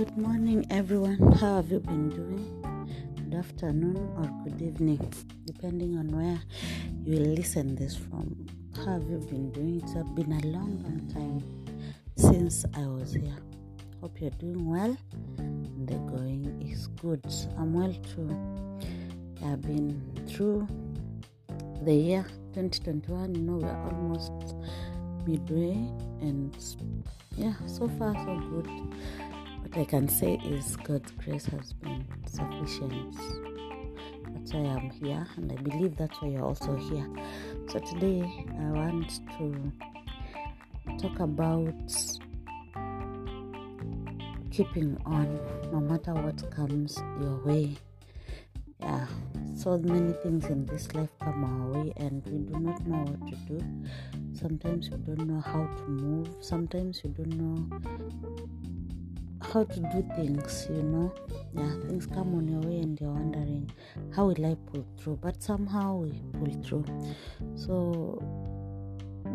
Good morning, everyone. How have you been doing? Good afternoon or good evening, depending on where you listen this from. How have you been doing? It's been a long, long time since I was here. Hope you're doing well the going is good. I'm well too. I've been through the year 2021. You know, we're almost midway, and yeah, so far so good. What I can say is God's grace has been sufficient. That's why I'm here, and I believe that's why you're also here. So today I want to talk about keeping on no matter what comes your way. Yeah, so many things in this life come our way, and we do not know what to do. Sometimes you don't know how to move, sometimes you don't know how to do things, you know. Yeah, things come on your way, and you're wondering, how will I pull through? But somehow we pull through. So,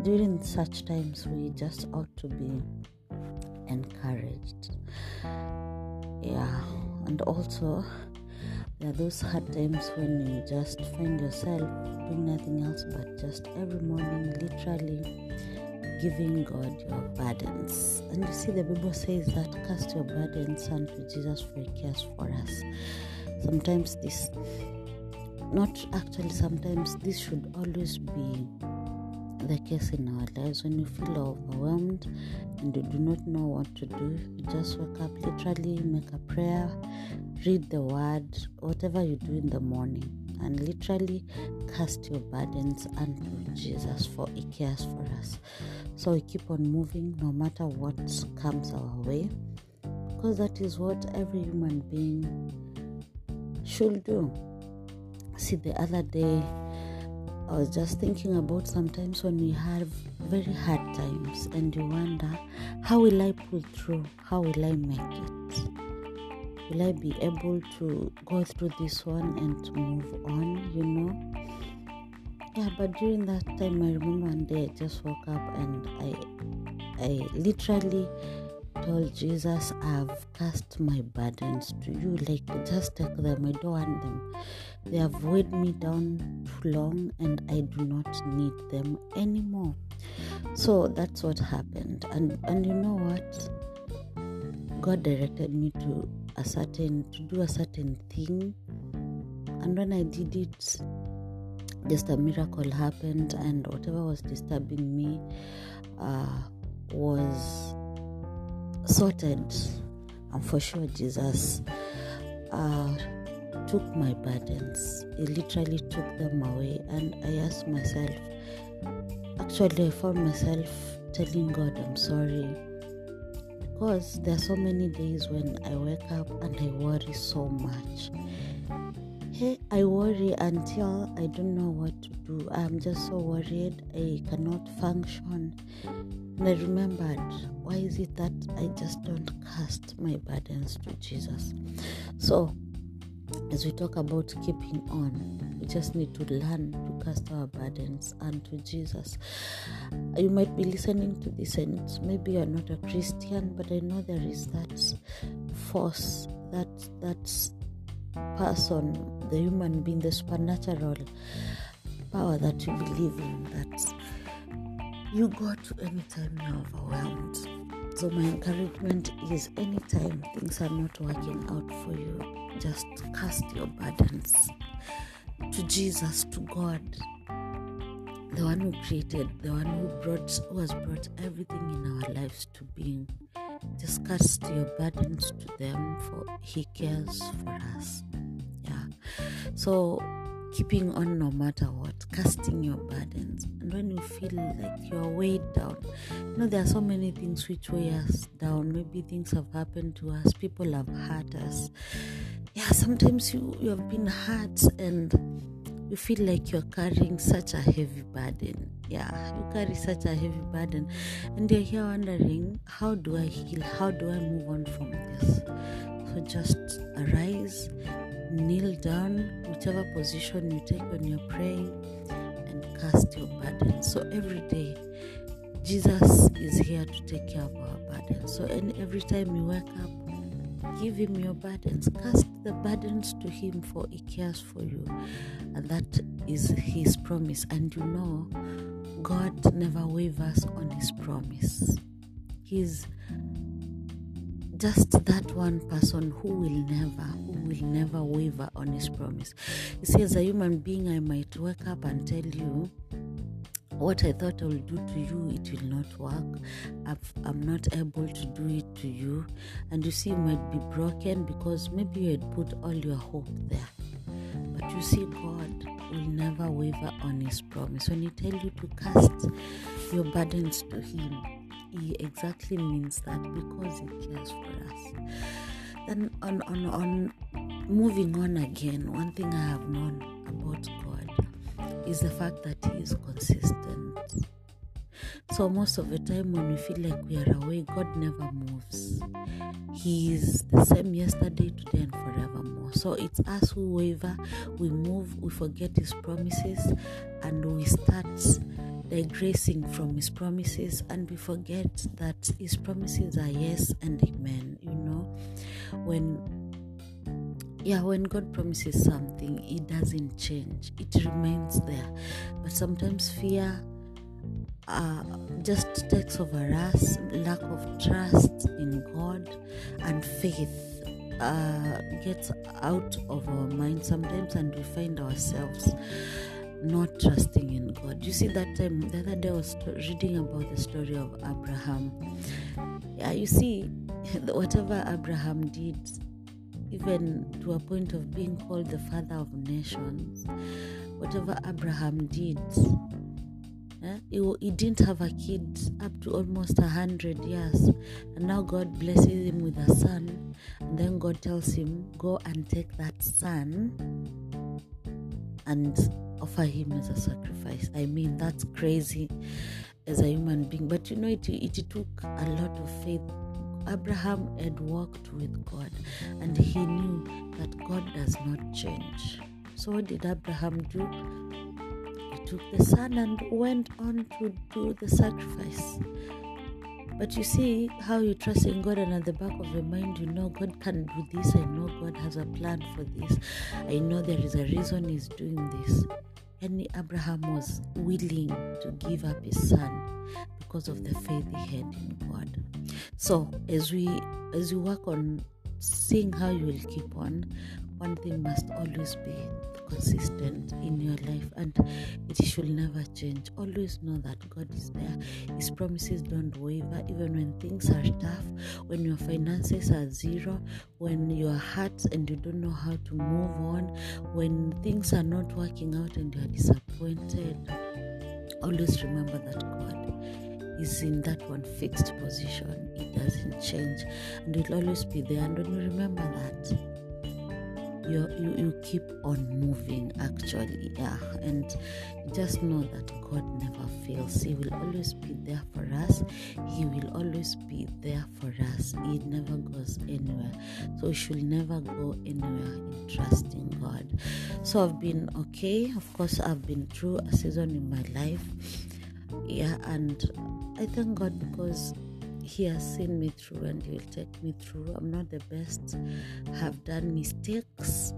during such times, we just ought to be encouraged. Yeah, and also there are those hard times when you just find yourself doing nothing else but just every morning, literally giving God your burdens. And you see, the Bible says that cast your burdens unto Jesus, for He cares for us. Sometimes this, not actually, sometimes this should always be the case in our lives when you feel overwhelmed and you do not know what to do you just wake up literally make a prayer read the word whatever you do in the morning and literally cast your burdens unto jesus for he cares for us so we keep on moving no matter what comes our way because that is what every human being should do see the other day I was just thinking about sometimes when we have very hard times and you wonder, how will I pull through? How will I make it? Will I be able to go through this one and move on, you know? Yeah, but during that time, I remember one day I just woke up and I, I literally told Jesus, I've cast my burdens to you. Like, just take them. I don't want them. They have weighed me down too long and I do not need them anymore. So that's what happened. And and you know what? God directed me to a certain to do a certain thing. And when I did it, just a miracle happened and whatever was disturbing me uh, was sorted. And for sure jesus uh, took my burdens. He literally took them away. And i asked myself actually i found myself telling god i'm sorry because there are so many days when i wake up and i worry so much. Hey i worry until i don't know what to do. I'm just so worried i cannot function. And I remembered, why is it that I just don't cast my burdens to Jesus? So, as we talk about keeping on, we just need to learn to cast our burdens unto Jesus. You might be listening to this, and maybe you're not a Christian, but I know there is that force, that that person, the human being, the supernatural power that you believe in, that you go to anytime you're overwhelmed. So, my encouragement is anytime things are not working out for you, just cast your burdens to Jesus, to God, the one who created, the one who brought, who has brought everything in our lives to being. Just cast your burdens to them, for He cares for us. Yeah. So, keeping on no matter what, casting your burdens. And when you feel like you're weighed down, you know, there are so many things which weigh us down. Maybe things have happened to us, people have hurt us. Yeah, sometimes you, you have been hurt and you feel like you're carrying such a heavy burden. Yeah, you carry such a heavy burden, and you're here wondering, how do I heal? How do I move on from this? So just arise, kneel down, whichever position you take when you're praying, and cast your burden. So every day, Jesus is here to take care of our burden. So and every time you wake up, give him your burdens. Cast the burdens to him, for he cares for you. And that is his promise. And you know, God never wavers on his promise. He's just that one person who will never, who will never waver on his promise. You see, as a human being, I might wake up and tell you, what I thought I will do to you, it will not work. i am not able to do it to you. And you see, you might be broken because maybe you had put all your hope there. But you see, God will never waver on His promise. When He tell you to cast your burdens to Him, He exactly means that because He cares for us. Then on on on moving on again, one thing I have known about God is the fact that He is consistent. So, most of the time, when we feel like we are away, God never moves. He is the same yesterday, today, and forevermore. So, it's us who waver, we move, we forget His promises, and we start digressing from His promises, and we forget that His promises are yes and amen. You know, when yeah, when God promises something, it doesn't change, it remains there. But sometimes fear uh, just takes over us, lack of trust in God and faith uh, gets out of our mind sometimes, and we find ourselves not trusting in God. You see, that time, the other day, I was reading about the story of Abraham. Yeah, you see, whatever Abraham did, even to a point of being called the father of nations. Whatever Abraham did, eh, he, he didn't have a kid up to almost a hundred years, and now God blesses him with a son, and then God tells him, "Go and take that son and offer him as a sacrifice." I mean, that's crazy as a human being, but you know, it, it took a lot of faith Abraham had walked with God and he knew that God does not change. So, what did Abraham do? He took the son and went on to do the sacrifice. But you see how you trust in God, and at the back of your mind, you know God can do this. I know God has a plan for this. I know there is a reason He's doing this. And Abraham was willing to give up his son because of the faith he had in God. So as we as you work on seeing how you will keep on, one thing must always be consistent in your life and it should never change. Always know that God is there. His promises don't waver even when things are tough, when your finances are zero, when you are hurt and you don't know how to move on, when things are not working out and you are disappointed. Always remember that God is in that one fixed position. It doesn't change and it will always be there. And when you remember that, you, you, you keep on moving actually yeah. And just know that god never fails. He will always be there for us. He will always be there for us. He never goes anywhere. So we should never go anywhere in trusting god. So i've been okay. Of course i've been through a season in my life. Yeah and i thank god because he has seen me through and he will take me through. I'm not the best, have done mistakes,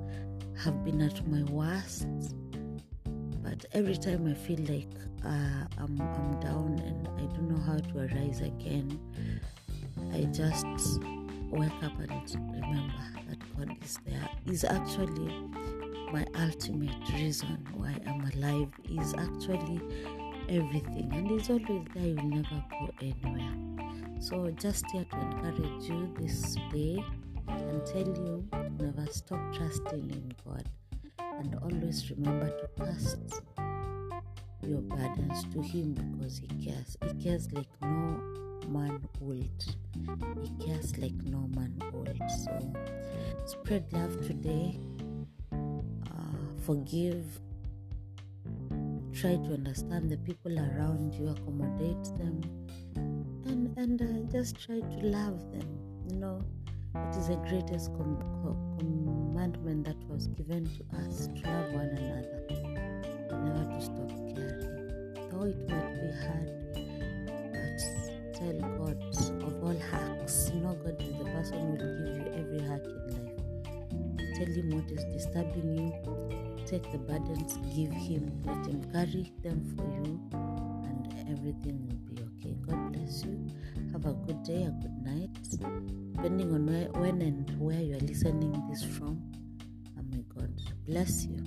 have been at my worst. But every time I feel like uh, I'm, I'm down and I don't know how to arise again, I just wake up and remember that God is there. Is actually my ultimate reason why I'm alive. Is actually everything, and He's always there. You'll never go anywhere. So, just here to encourage you this day and tell you never stop trusting in God and always remember to cast your burdens to Him because He cares. He cares like no man would. He cares like no man would. So, spread love today, uh, forgive. Try to understand the people around you, accommodate them, and uh, just try to love them. You know, it is the greatest com- commandment that was given to us to love one another, never to stop caring. Though it might be hard, but tell God of all hacks. You know, God is the person who will give you every hack in life. tell him what is disturbing you. Take the burdens, give him, let him carry them for you, and everything will be okay. God bless you. Have a good day, a good night, depending on where, when and where you are listening this from. And may God bless you.